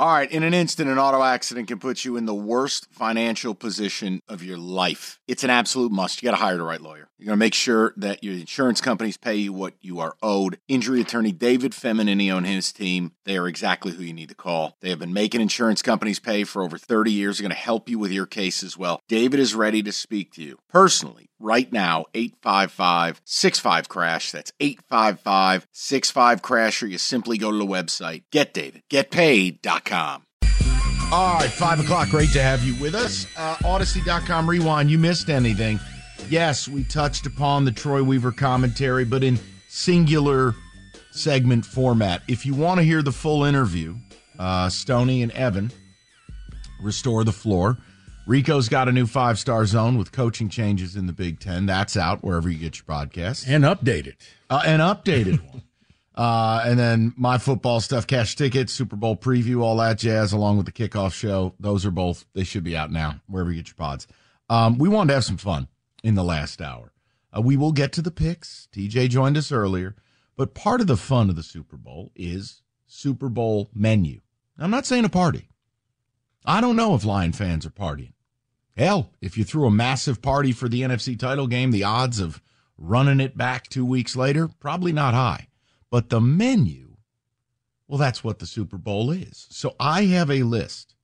All right, in an instant, an auto accident can put you in the worst financial position of your life. It's an absolute must. You got to hire the right lawyer. You're going to make sure that your insurance companies pay you what you are owed. Injury attorney David Feminini and his team, they are exactly who you need to call. They have been making insurance companies pay for over 30 years. They're going to help you with your case as well. David is ready to speak to you personally right now 855 65 crash that's 855 65 crash or you simply go to the website getdavidgetpaid.com all right five o'clock great to have you with us uh, audacy.com rewind you missed anything yes we touched upon the troy weaver commentary but in singular segment format if you want to hear the full interview uh, stony and evan restore the floor Rico's got a new five star zone with coaching changes in the Big Ten. That's out wherever you get your podcasts. And updated. Uh, an updated one. Uh, and then my football stuff, cash tickets, Super Bowl preview, all that jazz, along with the kickoff show. Those are both, they should be out now, wherever you get your pods. Um, we wanted to have some fun in the last hour. Uh, we will get to the picks. TJ joined us earlier. But part of the fun of the Super Bowl is Super Bowl menu. I'm not saying a party. I don't know if Lion fans are partying. Hell, if you threw a massive party for the NFC title game, the odds of running it back two weeks later, probably not high. But the menu, well, that's what the Super Bowl is. So I have a list,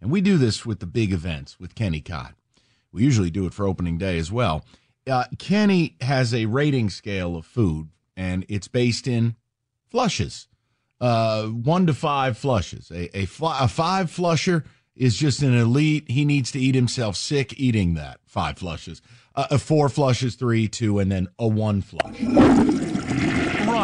and we do this with the big events with Kenny Cott. We usually do it for opening day as well. Uh, Kenny has a rating scale of food, and it's based in flushes, uh, one to five flushes. A, a, fl- a five flusher is just an elite. He needs to eat himself sick eating that five flushes, uh, a four flushes, three, two, and then a one flush.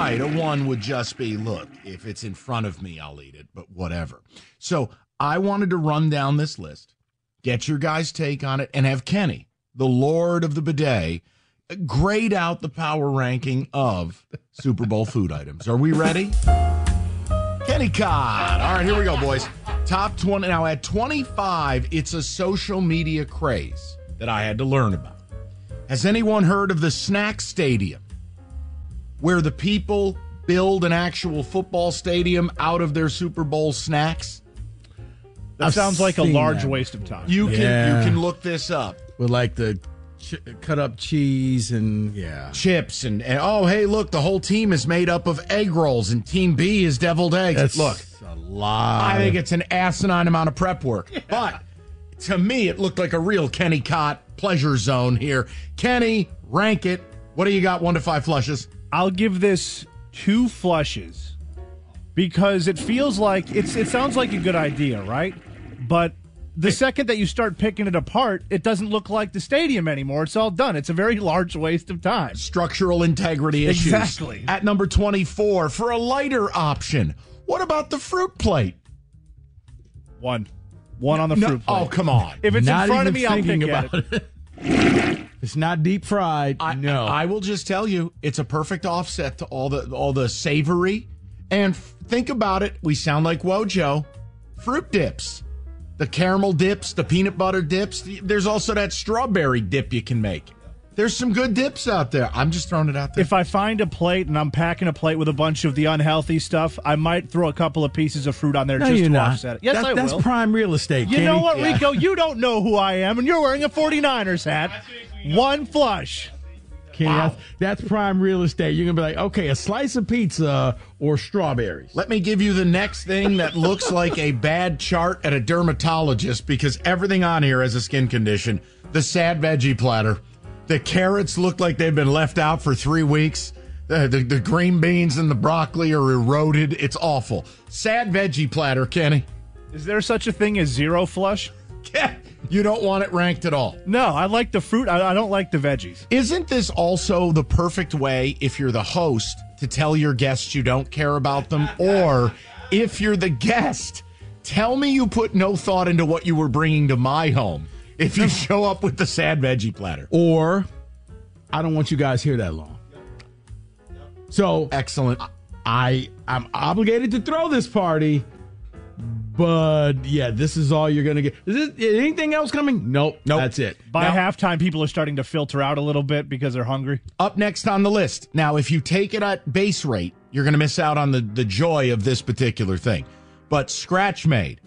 Right, a one would just be look. If it's in front of me, I'll eat it, but whatever. So I wanted to run down this list, get your guys' take on it, and have Kenny, the Lord of the bidet, grade out the power ranking of Super Bowl food items. Are we ready? Kenny Cott. All right, here we go, boys. Top 20. Now, at 25, it's a social media craze that I had to learn about. Has anyone heard of the Snack Stadium, where the people build an actual football stadium out of their Super Bowl snacks? That I've sounds like a large that. waste of time. You can Yeah. you can look this up. With like the ch- cut up cheese and yeah. Chips and, and oh hey look the whole team is made up of egg rolls and team B is deviled eggs. That's look, a lot. I think it's an asinine amount of prep work. But to me, it looked like a real Kenny Cott pleasure zone here. Kenny, rank it. What do you got? One to five flushes. I'll give this two flushes because it feels like it's it sounds like a good idea, right? But the second that you start picking it apart, it doesn't look like the stadium anymore. It's all done. It's a very large waste of time. Structural integrity issues. Exactly. At number 24, for a lighter option, what about the fruit plate? One. One on the No- fruit plate. oh, come on. If it's Not in front of me, I'll thinking pick about it. it. it's not deep fried. I, no. I will just tell you, it's a perfect offset to all the all the savory. And f- think about it. We sound like Wojo. Fruit dips, the caramel dips, the peanut butter dips. There's also that strawberry dip you can make. There's some good dips out there. I'm just throwing it out there. If I find a plate and I'm packing a plate with a bunch of the unhealthy stuff, I might throw a couple of pieces of fruit on there no, just to not. offset it. Yes, That- I that's will. prime real estate. You Kenny. know what, Rico? You don't know who I am, and you're wearing a 49ers hat. One flush. Kenny, Wow. that's, that's prime real estate. You're gonna be like, okay, a slice of pizza or strawberries. Let me give you the next thing that looks like a bad chart at a dermatologist because everything on here has a skin condition. The sad veggie platter. The carrots look like they've been left out for three weeks. The, the, the green beans and the broccoli are eroded. It's awful. Sad veggie platter, Kenny. Is there such a thing as zero flush? Yeah, You don't want it ranked at all. No, I like the fruit. I, I don't like the veggies. Isn't this also the perfect way, if you're the host, to tell your guests you don't care about them? Or if you're the guest, tell me you put no thought into what you were bringing to my home if you show up with the sad veggie platter. Or I don't want you guys here that long. So Excellent. I I'm obligated to throw this party, but yeah, this is all you're gonna get. Is it anything else coming? Nope. Nope. That's it. By Now- halftime, people are starting to filter out a little bit because they're hungry. Up next on the list. Now, if you take it at base rate, you're going to miss out on the, the joy of this particular thing. But scratch made,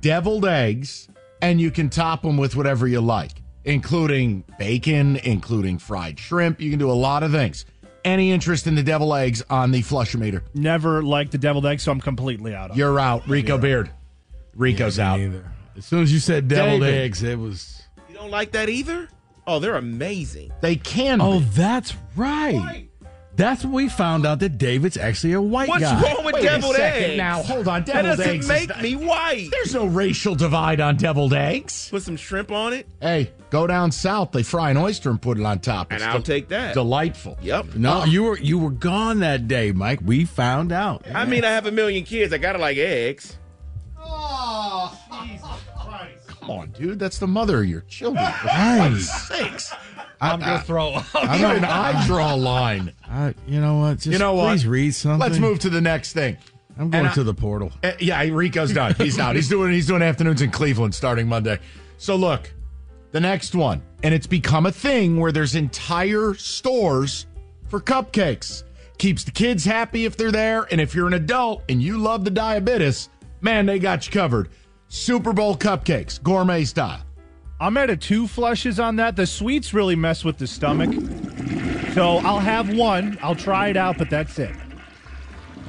deviled eggs, and you can top them with whatever you like, including bacon, including fried shrimp. You can do a lot of things. Any interest in the deviled eggs on the flushometer? Never liked the deviled egg, so I'm completely out of it. You're out. Rico Beard. Rico's out. As soon as you said deviled David. eggs, it was. You don't like that either? Oh, they're amazing. They can Oh, be. that's right. That's when we found out that David's actually a white What's guy. What's wrong with Wait deviled second eggs? now. Hold on. That Deviled doesn't eggs. make not- me white. There's no racial divide on deviled eggs. Put some shrimp on it, Hey, go down south. They fry an oyster and put it on top. and It's I'll del- take that. Delightful. Yep. No, you were you were gone that day, Mike. We found out. I mean, I have a million kids. I gotta like eggs. Oh, Jesus Christ! Come on, dude. That's the mother of your children. For Christ's sakes. I'm gonna throw. Even I draw a line. I, you know what? Just You know what? Please read something. Let's move to the next thing. I'm going And I- to the portal. Uh, yeah, Rico's done. He's out. He's doing he's doing afternoons in Cleveland starting Monday. So look, the next one, and it's become a thing where there's entire stores for cupcakes. Keeps the kids happy if they're there, and if you're an adult and you love the diabetes, man, they got you covered. Super Bowl cupcakes, gourmet style. I'm at a two flushes on that. The sweets really mess with the stomach. So I'll have one. I'll try it out, but that's it.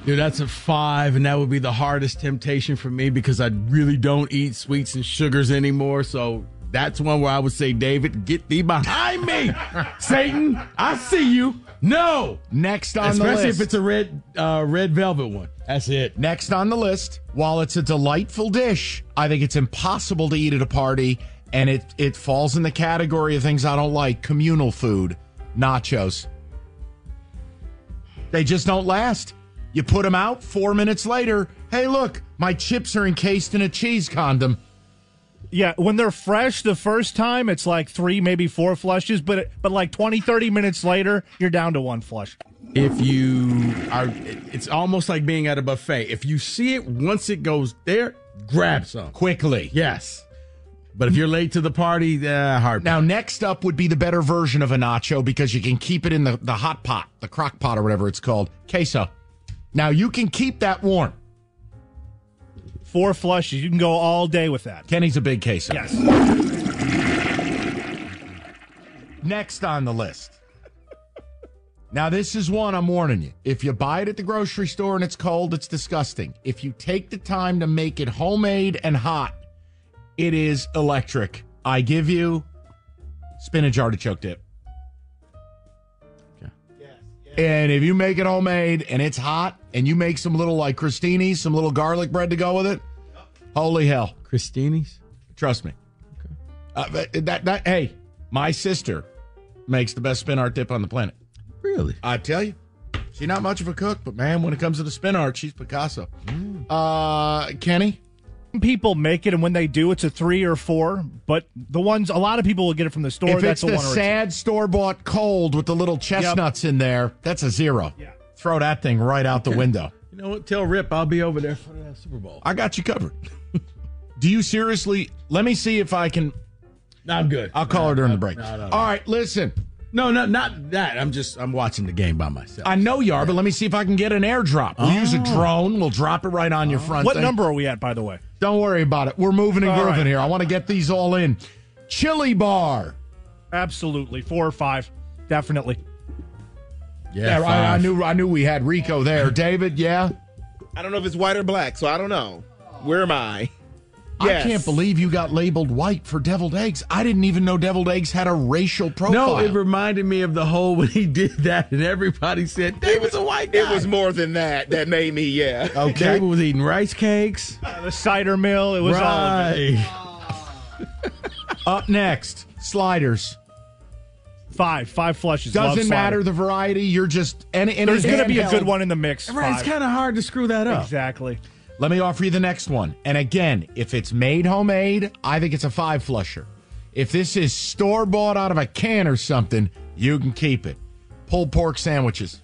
Dude, that's a five, and that would be the hardest temptation for me because I really don't eat sweets and sugars anymore. So that's one where I would say, David, get thee behind me. Satan, I see you. No. Next on Especially the list. Especially if it's a red uh, red velvet one. That's it. Next on the list, while it's a delightful dish, I think it's impossible to eat at a party, and it it falls in the category of things I don't like. Communal food, nachos. They just don't last. You put them out four minutes later. Hey, look, my chips are encased in a cheese condom. Yeah, when they're fresh the first time, it's like three, maybe four flushes, but but like 20, 30 minutes later, you're down to one flush. If you are, it's almost like being at a buffet. If you see it once it goes there, grab some. Quickly. Yes. But if you're late to the party, uh, hard. Now, next up would be the better version of a nacho because you can keep it in the, the hot pot, the crock pot, or whatever it's called. Queso. Now, you can keep that warm. Four flushes, you can go all day with that. Kenny's a big queso. Yes. Next on the list. Now, this is one I'm warning you. If you buy it at the grocery store and it's cold, it's disgusting. If you take the time to make it homemade and hot, it is electric. I give you spinach artichoke dip. Okay. Yes. And if you make it homemade and it's hot and you make some little like crostinis, some little garlic bread to go with it, holy hell. Christini's. Trust me. Uh, that, that, hey, my sister makes the best spin art dip on the planet. Really? I tell you, she's not much of a cook, but man, when it comes to the spin art, she's Picasso. Uh, Kenny, People make it, and when they do, it's a three or four. But the ones, a lot of people will get it from the store. if that's it's a the one or a two. sad store bought cold with the little chestnuts in there, that's a zero. Yeah. Throw that thing right out the window. You know what? Tell Rip I'll be over there for the Super Bowl. I got you covered. Do you seriously? Let me see if I can. No, I'm good. I'll call her during the break. no, no, no. All right, listen. No, no, not that. I'm just I'm watching the game by myself. I know you are, but let me see if I can get an airdrop. We'll use a oh. drone. We'll drop it right on your front. What thing. number are we at, by the way? Don't worry about it. We're moving and All grooving right. here. I want to get these all in. Chili bar. Absolutely, four or five, definitely. Yeah, I, I knew. I knew we had Rico there. David, yeah. I don't know if it's white or black, so I don't know. Where am I? Yes. I can't believe you got labeled white for deviled eggs. I didn't even know deviled eggs had a racial profile. No, it reminded me of the whole when he did that, and everybody said David's a white guy. It was more than that. That made me, yeah. okay. David was eating rice cakes. Uh, the cider mill, it was all of it. Up next, sliders. Five, five flushes. Doesn't slider. matter the variety. You're just any. any There's going to be a good one in the mix. Right, it's kind of hard to screw that up. Exactly. Let me offer you the next one. And again, if it's made homemade, I think it's a five flusher. If this is store bought out of a can or something, you can keep it. Pulled pork sandwiches.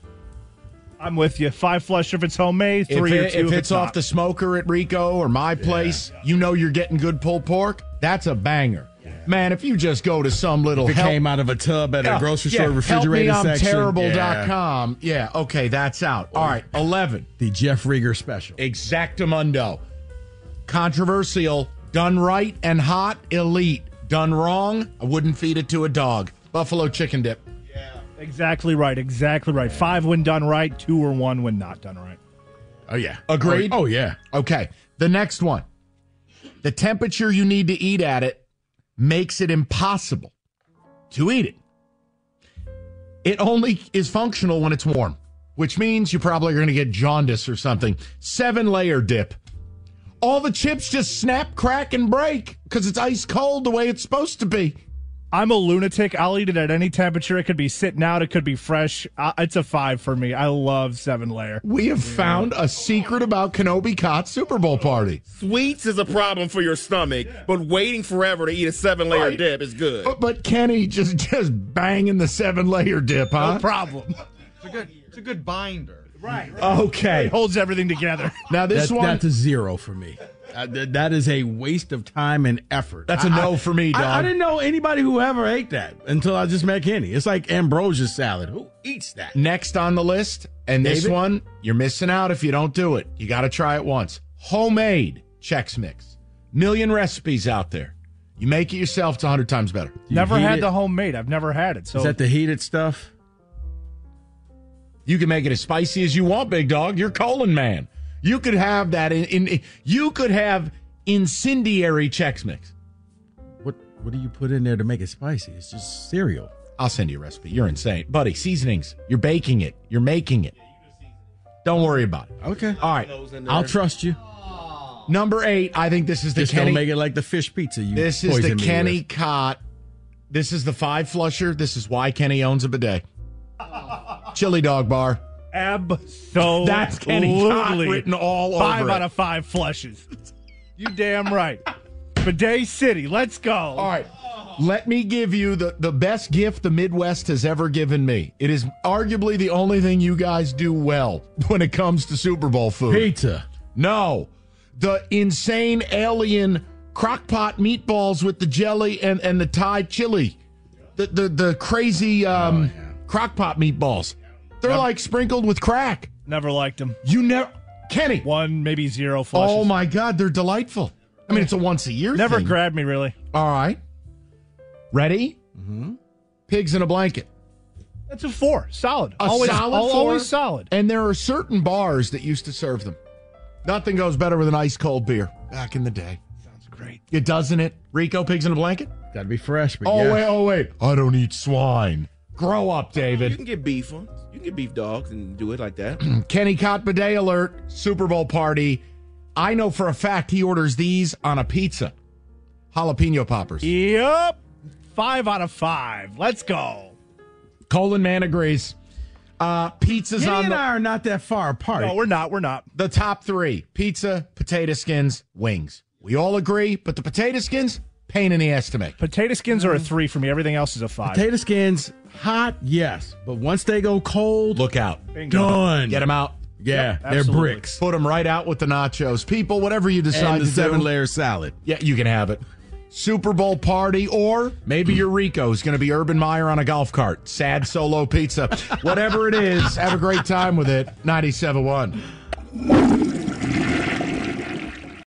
I'm with you. Five flush if it's homemade. If, Three or two if it's off not. the smoker at Rico or my place, you know you're getting good pulled pork. That's a banger. Man, if you just go to some little If it help- came out of a tub at a grocery yeah, store refrigerated help me, I'm section. terrible.com. Yeah, okay, that's out. All right, 11. The Jeff Riger special. Exactamundo. Controversial, done right and hot, elite. Done wrong, I wouldn't feed it to a dog. Buffalo chicken dip. Yeah. Exactly right. Exactly right. Five when done right. Two or one when not done right. Oh yeah. Oh, Agreed? Oh, oh, yeah. Okay, the next one. The temperature you need to eat at it makes it impossible to eat it. It only is functional when it's warm, which means you probably are going to get jaundice or something. Seven layer dip. All the chips just snap, crack, and break because it's ice cold the way it's supposed to be. I'm a lunatic. I'll eat it at any temperature. It could be sitting out. It could be fresh. Uh, it's a five for me. I love seven layer. We have found a secret about Kenobi Cot's Super Bowl party. Sweets is a problem for your stomach, but waiting forever to eat a seven layer Right. dip is good. But, but Kenny just just banging the seven layer dip, huh? No problem. It's a good, it's a good binder. Right. Okay. Holds everything together. Now this That- one That's a zero for me. Th- that is a waste of time and effort. That's a a no for me, dog. I, dog. didn't know anybody who ever ate that until I just met Kenny. It's like ambrosia salad. Who eats that? next on the list, and this one you're missing out if you don't do it. You got to try it once. Homemade Chex Mix. Million recipes out there. You make it yourself, it's 100 times better. you never had it? the homemade. I've never had it. So Is that the heated stuff? You can make it as spicy as you want, big dog. You're colon man. You could have that in, in you could have incendiary Chex Mix. What What do you put in there to make it spicy? It's just cereal. I'll send you a recipe. You're insane. Buddy, seasonings. You're baking it. You're making it. Don't worry about it. Okay. All right. I'll trust you. Number eight, I think this is the Just Kenny. don't make it like the fish pizza. You This is the Kenny with. Cott. This is the five flusher. This is why Kenny owns a bidet. Chili dog bar. Absolutely. That's Kenny Cott written all over Five it. out of five flushes. You damn right. Bidet City. Let's go. All right. Let me give you the, the best gift the Midwest has ever given me. It is arguably the only thing you guys do well when it comes to Super Bowl food. pizza. No. The insane alien crockpot meatballs with the jelly and, and the Thai chili. The the, the crazy um, crockpot meatballs. They're like sprinkled with crack. Never liked them. You never Kenny. One, maybe zero flushes. Oh my god, they're delightful. I mean, it's a once a year Never thing. grabbed me really. All right. Ready? Mm-hmm. Pigs in a blanket. That's a four. Solid. A always, solid al- four. always solid. And there are certain bars that used to serve them. Nothing goes better with an ice cold beer back in the day. Sounds great. It doesn't it? Rico pigs in a blanket? Got to be fresh. But Oh yeah. wait, oh wait. I don't eat swine. Grow up, David. You can get beef ones. You can get beef dogs and do it like that. Kenny Cott bidet alert. Super Bowl party. I know for a fact he orders these on a pizza. Jalapeno poppers. Yep. Five out of five. Let's go. Colin Man agrees. Uh, pizzas Kenny on and the, I are not that far apart. No, we're not. We're not. the top three: pizza, potato skins, wings. We all agree, but the potato skins pain in the ass to make. Potato skins are a three for me. Everything else is a five. Potato skins, hot, yes. But once they go cold, Look out. Bingo. done. Get them out. Yeah, Yep, they're absolutely. bricks. Put them right out with the nachos. People, whatever you decide And the to seven do, layer salad. yeah, you can have it. Super Bowl party, or maybe your Rico is going to be Urban Meyer on a golf cart. Sad solo pizza. Whatever it is, have a great time with it. 97.1.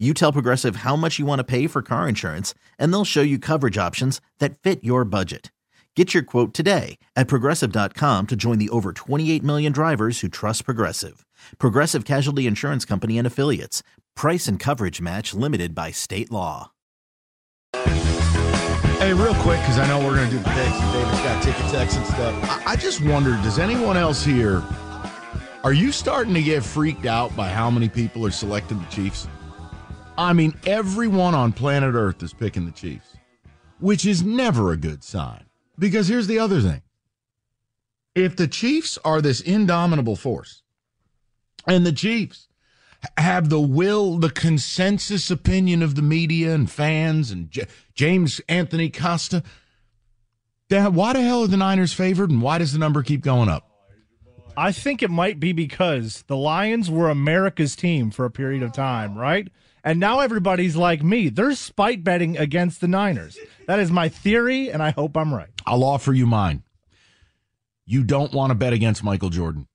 You tell Progressive how much you want to pay for car insurance, and they'll show you coverage options that fit your budget. Get your quote today at progressive.com to join the over 28 million drivers who trust Progressive. Progressive Casualty Insurance Company and Affiliates. Price and coverage match limited by state law. Hey, real quick, because I know we're going to do the picks and David's got ticket and stuff. I, I just wondered, does anyone else here, are you starting to get freaked out by how many people are selecting the Chiefs? I mean, everyone on planet Earth is picking the Chiefs, which is never a good sign. Because here's the other thing if the Chiefs are this indomitable force, and the Chiefs have the will, the consensus opinion of the media and fans and J- James Anthony Costa, why the hell are the Niners favored and why does the number keep going up? I think it might be because the Lions were America's team for a period of time, right? And now everybody's like me. They're spite betting against the Niners. That is my theory, and I hope I'm right. I'll offer you mine. You don't want to bet against Michael Jordan.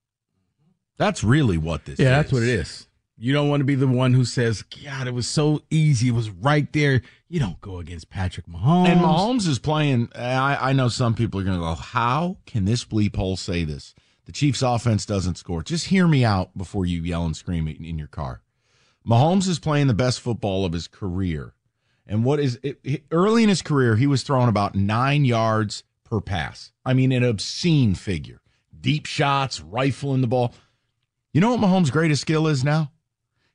That's really what this is. Yeah, is. that's what it is. You don't want to be the one who says, God, it was so easy. It was right there. You don't go against Patrick Mahomes. And Mahomes is playing. I, I know some people are going to go, How can this bleep hole say this? The Chiefs' offense doesn't score. Just hear me out before you yell and scream in in your car. Mahomes is playing the best football of his career. And what is it, early in his career, he was throwing about nine yards per pass. I mean, an obscene figure. Deep shots, rifling the ball. You know what Mahomes' greatest skill is now?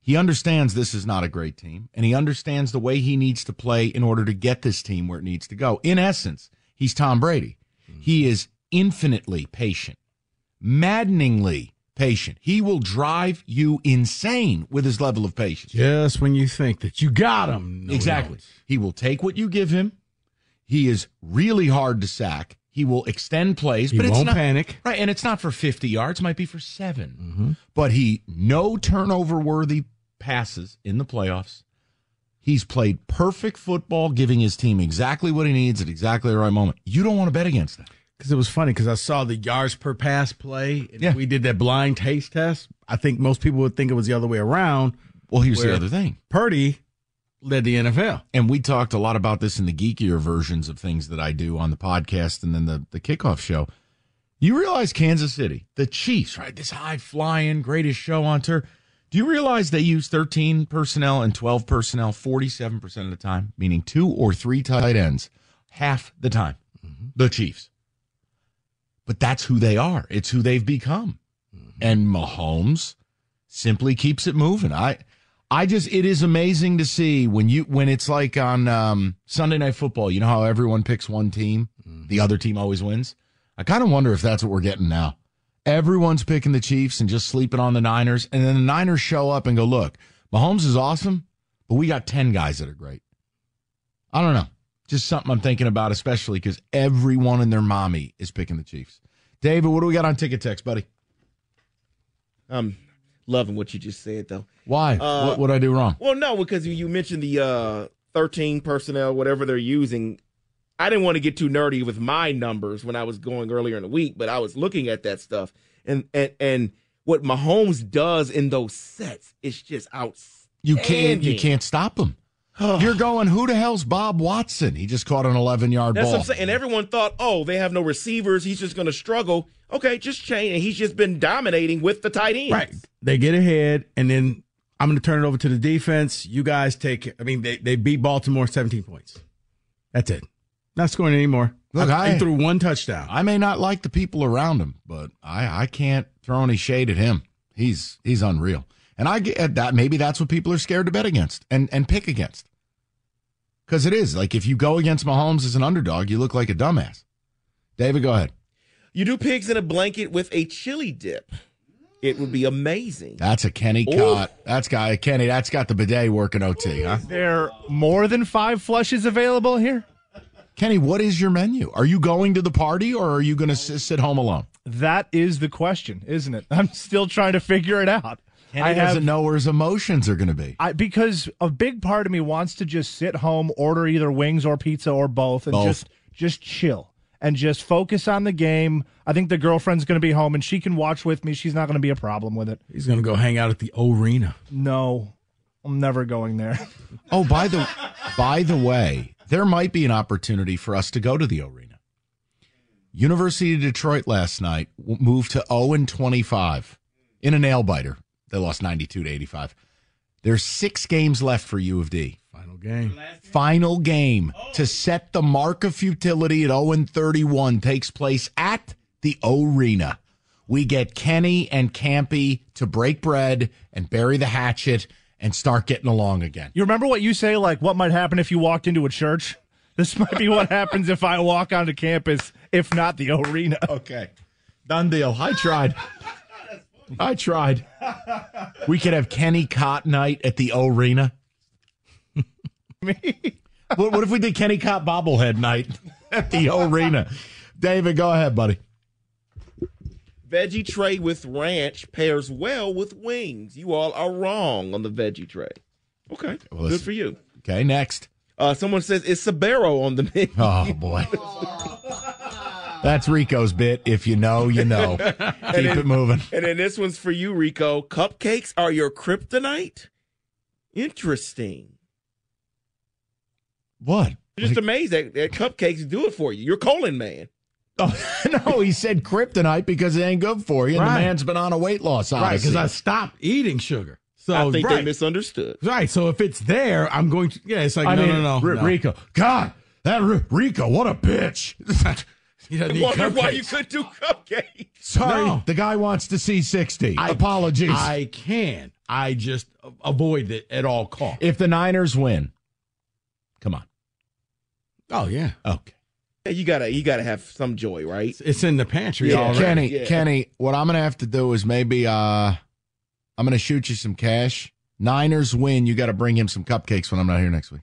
He understands this is not a great team, and he understands the way he needs to play in order to get this team where it needs to go. In essence, he's Tom Brady. He is infinitely patient, maddeningly patient. He will drive you insane with his level of patience. just when you think that you got him. No, exactly. He will take what you give him. He is really hard to sack. He will extend plays, He but it's won't not panic. Right, and it's not for 50 yards, it might be for 7. Mm-hmm. But he no turnover worthy passes in the playoffs. He's played perfect football, giving his team exactly what he needs at exactly the right moment. You don't want to bet against that. Because it was funny because I saw the yards per pass play. And Yeah. We did that blind taste test. I think most people would think it was the other way around. Well, here's the other thing. Purdy led the NFL. and we talked a lot about this in the geekier versions of things that I do on the podcast and then the, the kickoff show. You realize Kansas City, the Chiefs, right? This high flying, greatest show on turf. Do you realize they use 13 personnel and 12 personnel 47% of the time, meaning two or three tight ends half the time? Mm-hmm. The Chiefs. But that's who they are. It's who they've become. And Mahomes simply keeps it moving. I I just it is amazing to see when you when it's like on um, Sunday night football, you know how everyone picks one team, the other team always wins. I kind of wonder if that's what we're getting now. Everyone's picking the Chiefs and just sleeping on the Niners, and then the Niners show up and go, "Look, Mahomes is awesome, but we got ten guys that are great." I don't know, just something I'm thinking about, especially because everyone and their mommy is picking the Chiefs. David, what do we got on ticket text, buddy? I'm loving what you just said, though. Why? Uh, what would I do wrong? Well, no, because you- mentioned the uh, 13 personnel, whatever they're using. I didn't want to get too nerdy with my numbers when I was going earlier in the week, but I was looking at that stuff, and and and what Mahomes does in those sets is just outstanding. You can't. You can't stop him. You're going. Who the hell's Bob Watson? He just caught an 11 yard That's ball. what I'm saying. And everyone thought, oh, they have no receivers. He's just going to struggle. Okay, just change. And he's just been dominating with the tight ends. Right. They get ahead, and then I'm going to turn it over to the defense. You guys take. I mean, they they beat Baltimore 17 points. That's it. Not scoring anymore. Look, I, I- he threw one touchdown. I may not like the people around him, but I, I can't throw any shade at him. He's he's unreal. And I get that maybe that's what people are scared to bet against and, and pick against. Because it is. Like if you go against Mahomes as an underdog, you look like a dumbass. David, go ahead. You do pigs in a blanket with a chili dip. It would be amazing. That's a Kenny Ooh. caught. That's got Kenny, that's got the bidet working OT, huh? There more than five flushes available here. Kenny, what is your menu? Are you going to the party or are you going to sit home alone? That is the question, isn't it? I'm still trying to figure it out. Kenny I doesn't have know where his emotions are going to be. I, because a big part of me wants to just sit home, order either wings or pizza or both, and Both. just just chill and just focus on the game. I think the girlfriend's going to be home and she can watch with me. She's not going to be a problem with it. He's going to go hang out at the arena. No, I'm never going there. Oh, by the by the way, there might be an opportunity for us to go to the arena. University of Detroit last night moved to 0 and 25 in a nail biter. They lost 92 to 85. There's six games left for U of D. Final game. Final game to set the mark of futility at 0 and 31 takes place at the arena. We get Kenny and Campy to break bread and bury the hatchet and start getting along again. You remember what you say, like what might happen if you walked into a church? This might be what happens if I walk onto campus, if not the arena. Okay. Done deal. I tried. I tried. We could have Kenny Cott night at the arena. Me? What, what if we did Kenny Cott bobblehead night at the arena? David, go ahead, buddy. Veggie tray with ranch pairs well with wings. You all are wrong on the veggie tray. Okay, Well, good for you. Okay, next. Uh, someone says it's Sabero on the menu. Oh boy. That's Rico's bit. If you know, you know. Keep it moving. And then this one's for you, Rico. Cupcakes are your kryptonite? Interesting. What? I'm just amazed that, that cupcakes do it for you. You're colon man. Oh, no, he said kryptonite because it ain't good for you. And Right. the man's been on a weight loss Right, because I odyssey. stopped eating sugar. So I think right, they misunderstood. right. So if it's there, I'm going to. Yeah, it's like I no, mean, no, no, R- no. Rico. God, that R- Rico, what a bitch. He doesn't I eat wonder why you couldn't do cupcakes. Sorry, No. the guy wants to see 60. I- Apologies. I can. I just avoid it at all costs. if the Niners win, come on. Oh yeah, Okay. Yeah, you gotta you gotta have some joy, right? it's, it's in the pantry Yeah. already. Kenny, yeah. Kenny, what I'm going to have to do is maybe uh I'm going to shoot you some cash. Niners win, you got to bring him some cupcakes when I'm not here next week.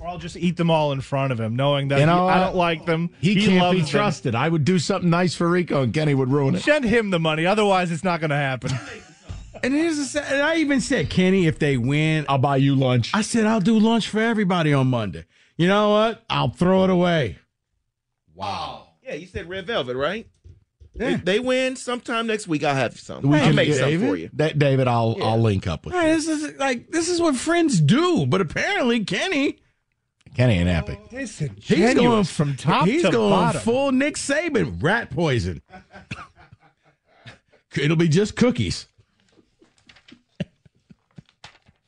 Or I'll just eat them all in front of him, knowing that You know he- I don't like them. He, can't loves be them. trusted. I would do something nice for Rico and Kenny would ruin it. Send him the money, otherwise it's not going to happen. And here's the, and I even said, Kenny, if they win, I'll buy you lunch. I said I'll do lunch for everybody on Monday. You know what? I'll throw it away. Wow. Yeah, you said red velvet, right? Yeah. If they win sometime next week, I'll have some. We I'll can- make some David? for you. Da- David, I'll I'll link up with Right, this is like this is what friends do. But apparently, Kenny, you. Kenny and Happy. Listen, he's going from top He's to going bottom. full Nick Saban, rat poison. It'll be just cookies.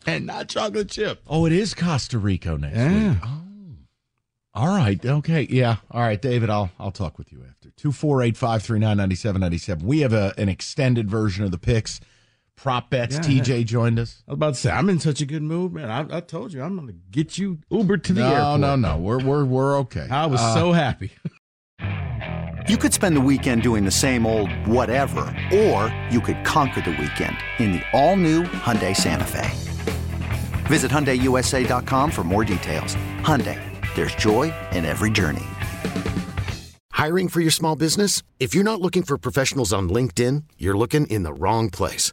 and not chocolate chip. Oh, it is Costa Rica next Yeah. week. Oh. All right. Okay. Yeah. All right, David, I'll I'll talk with you after. 248-539-9797. We have a, an extended version of the picks. Prop bets. Yeah. TJ joined us. I was about to say, I'm in such a good mood, man. I, I told you, I'm going to get you Uber to the No, airport. no, no. We're we're we're okay. I was Uh, so happy. You could spend the weekend doing the same old whatever, or you could conquer the weekend in the all-new Hyundai Santa Fe. Visit HyundaiUSA.com for more details. Hyundai, there's joy in every journey. Hiring for your small business? If you're not looking for professionals on LinkedIn, you're looking in the wrong place.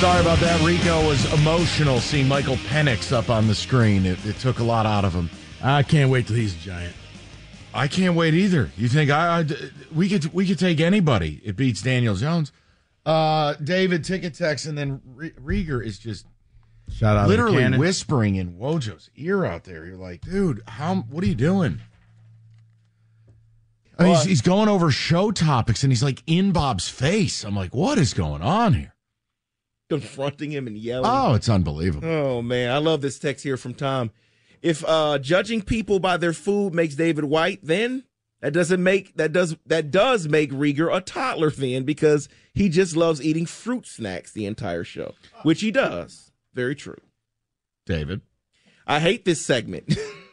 Sorry about that. Rico was emotional seeing Michael Penix up on the screen. It, it took a lot out of him. I can't wait till he's a giant. I can't wait either. You think I, I we could we could take anybody? It beats Daniel Jones. Uh, David ticket text, and then Riger is just shout out literally whispering in Wojo's ear out there. You're like, dude, how? What are you doing? I mean, he's, he's going over show topics, and he's like in Bob's face. I'm like, what is going on here? Confronting him and yelling. Oh, it's unbelievable. Oh man, I love this text here from Tom. If uh, judging people by their food makes David white, then that doesn't make that does that does make Riger a toddler then because he just loves eating fruit snacks the entire show, which he does. Very true. David, I hate this segment.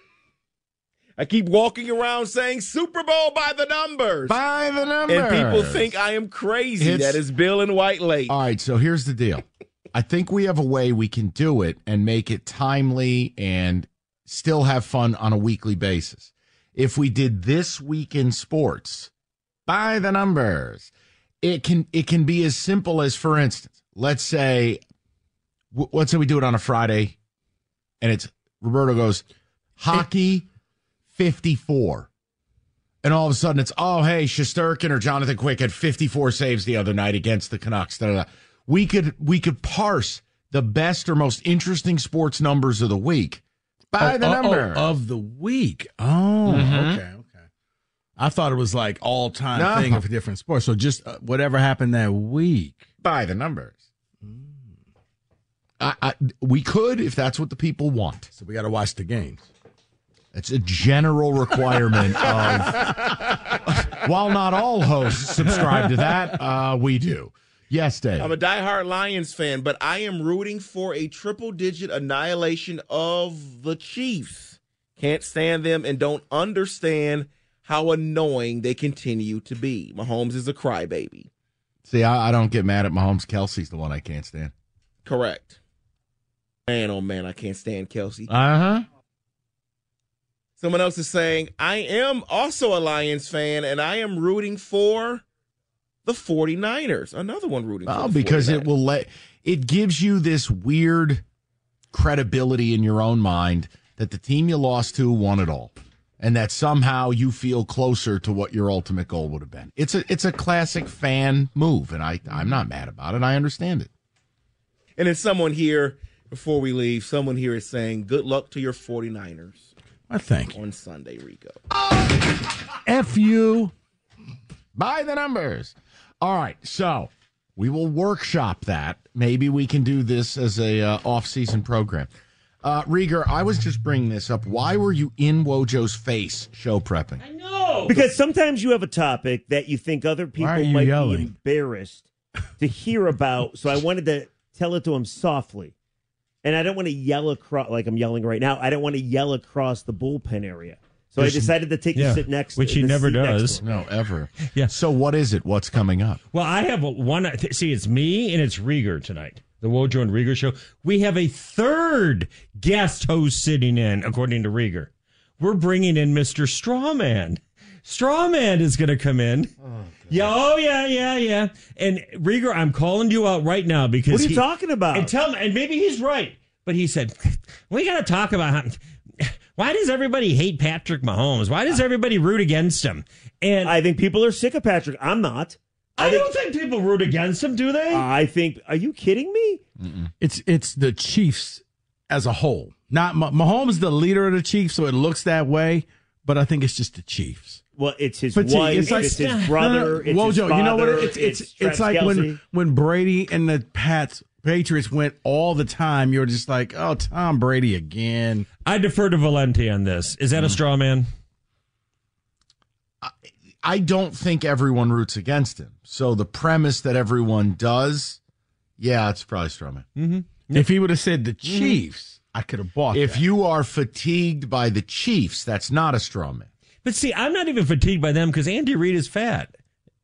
I keep walking around saying Super Bowl by the numbers. By the numbers. And people think I am crazy. It's, that is Bill and White Lake. All right, so here's the deal. I think we have a way we can do it and make it timely and still have fun on a weekly basis. If we did this week in sports by the numbers, it can it can be as simple as for instance, let's say let's say we do it on a Friday and it's Roberto goes hockey 54. And all of a sudden it's, oh, hey, Shesterkin or Jonathan Quick had 54 saves the other night against the Canucks. Da, da, da. We could we could parse the best or most interesting sports numbers of the week by oh, the oh, number oh, of the week. Oh, mm-hmm. okay, okay. I thought it was like all time no. thing of a different sports. So just uh, whatever happened that week by the numbers. I, I, we could if that's what the people want. So we got to watch the games. It's a general requirement of, while not all hosts subscribe to that, uh, we do. Yes, Dave. I'm a diehard Lions fan, but I am rooting for a triple digit annihilation of the Chiefs. Can't stand them and don't understand how annoying they continue to be. Mahomes is a crybaby. See, I, I don't get mad at Mahomes. Kelce's the one I can't stand. Correct. Man, oh man, I can't stand Kelce. Uh huh. Someone else is saying, I am also a Lions fan and I am rooting for the 49ers. Another one rooting oh, because 49ers. it will let it gives you this weird credibility in your own mind that the team you lost to won it all. And that somehow you feel closer to what your ultimate goal would have been. It's a it's a classic fan move, and I I'm not mad about it. I understand it. And then someone here, before we leave, someone here is saying, Good luck to your 49ers. I think. On Sunday, Rico. F you. By the numbers. All right. So we will workshop that. Maybe we can do this as a uh, off-season program. Uh, Riger, I was just bringing this up. Why were you in Wojo's face show prepping? I know. Because sometimes you have a topic that you think other people might yelling? be embarrassed to hear about. So I wanted to tell it to him softly and I don't want to yell across like I'm yelling right now. I don't want to yell across the bullpen area. So There's, I decided to take yeah, the sit next, which he never does. No, ever. yeah. So what is it? What's coming up? Well, I have one. See, it's me and it's Riger tonight. The Wojo and Riger show. We have a third guest host sitting in, according to Riger. We're bringing in Mr. Strawman. Strawman is going to come in. Oh, yeah, oh yeah, yeah, yeah. And Riger, I'm calling you out right now because what are you he, talking about? And tell me, and maybe he's right, but he said we got to talk about how, why does everybody hate Patrick Mahomes? Why does everybody root against him? And I think people are sick of Patrick. I'm not. I, I think, don't think people root against him, do they? I think. Are you kidding me? Mm-mm. It's it's the Chiefs as a whole. Not Mahomes, is the leader of the Chiefs, so it looks that way. But I think it's just the Chiefs. Well, it's his but wife, it's, like, it's his brother, no, no, it's Wojo, his father, you know what? It's it's it's, it's like Kelce. when when Brady and the Pats Patriots went all the time. You're just like, oh, Tom Brady again. I defer to Valenti on this. Is that mm. a straw man? I, I don't think everyone roots against him. So the premise that everyone does, yeah, it's probably straw man. Mm-hmm. If he would have said the Chiefs, mm-hmm. I could have bought. If that. you are fatigued by the Chiefs, that's not a straw man But see, I'm not even fatigued by them because Andy Reid is fat,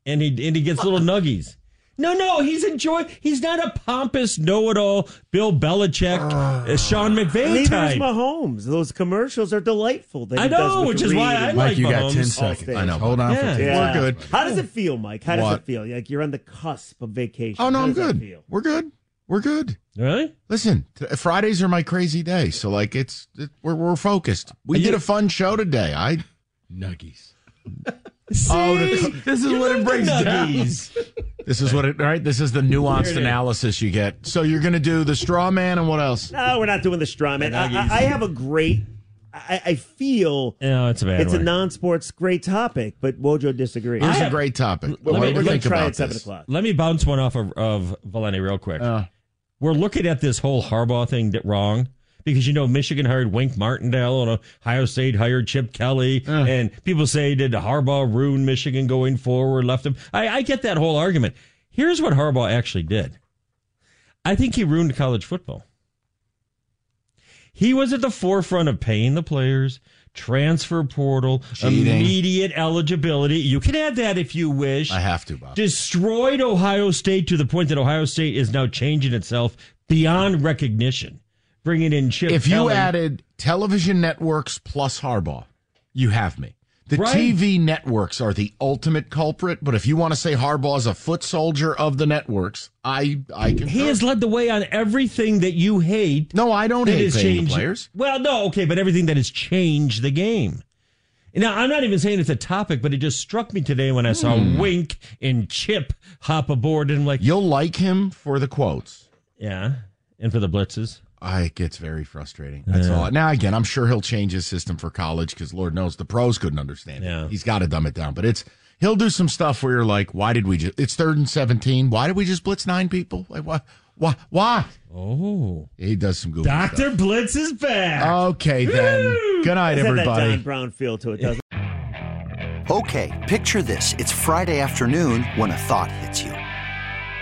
and he and he gets little nuggies. No, no, he's enjoying. He's not a pompous know-it-all Bill Belichick, uh, Sean McVay Neither type. is Mahomes. Those commercials are delightful. That I know, does which is why I like Mike, you Mahomes. got ten seconds. I know. Hold on, yeah. for 10. Yeah. we're good. How does it feel, Mike? How does What? it feel? Like you're on the cusp of vacation. Oh, no, How I'm good. feel? We're good. We're good. Really? Listen, t- Fridays are my crazy day. So, like, it's, it, we're, we're focused. We Are did a fun show today. I, Nuggies. oh, the, This is what it brings down. Nuggies. this is what it, right? This is the nuanced analysis you get. So, you're going to do the straw man and what else? No, we're not doing the straw man. The I. I, I have a great. I, I feel No, it's a bad it's a non-sports great topic, but Wojo disagrees. Here's I a have- great topic. We're, What we're going to try at seven this? o'clock. Let me bounce one off of, of Valenti real quick. Uh, We're looking at this whole Harbaugh thing wrong because you know Michigan hired Wink Martindale and Ohio State hired Chip Kelly, Uh. and people say did Harbaugh ruin Michigan going forward? Left him. I, I get that whole argument. Here's what Harbaugh actually did. I think he ruined college football. He was at the forefront of paying the players, transfer portal, Cheating. immediate eligibility. You can add that if you wish I have to, Bob. destroyed Ohio State to the point that Ohio State is now changing itself beyond recognition, bringing in Chip. if you Kelly. added television networks plus Harbaugh, you have me. The Right. TV networks are the ultimate culprit, but if you want to say Harbaugh is a foot soldier of the networks, I I can. he has led the way on everything that you hate. No, I don't hate has paying the changed- players. Well, no, okay, but everything that has changed the game. Now, I'm not even saying it's a topic, but it just struck me today when I saw Hmm. Wink and Chip hop aboard, and I'm like, You'll like him for the quotes. yeah, and for the blitzes. I it gets very frustrating. That's all. Now again, I'm sure he'll change his system for college because Lord knows the pros couldn't understand Yeah. it. He's got to dumb it down. But it's he'll do some stuff where you're like, why did we just? It's third and seventeen. Why did we just blitz nine people? Like why? Why? Why? Oh, He does some goofy stuff. Doctor Blitz is back. Okay then. Good night, Does have that everybody. Brown feel to it, doesn't Okay, picture this. It's Friday afternoon when a thought hits you.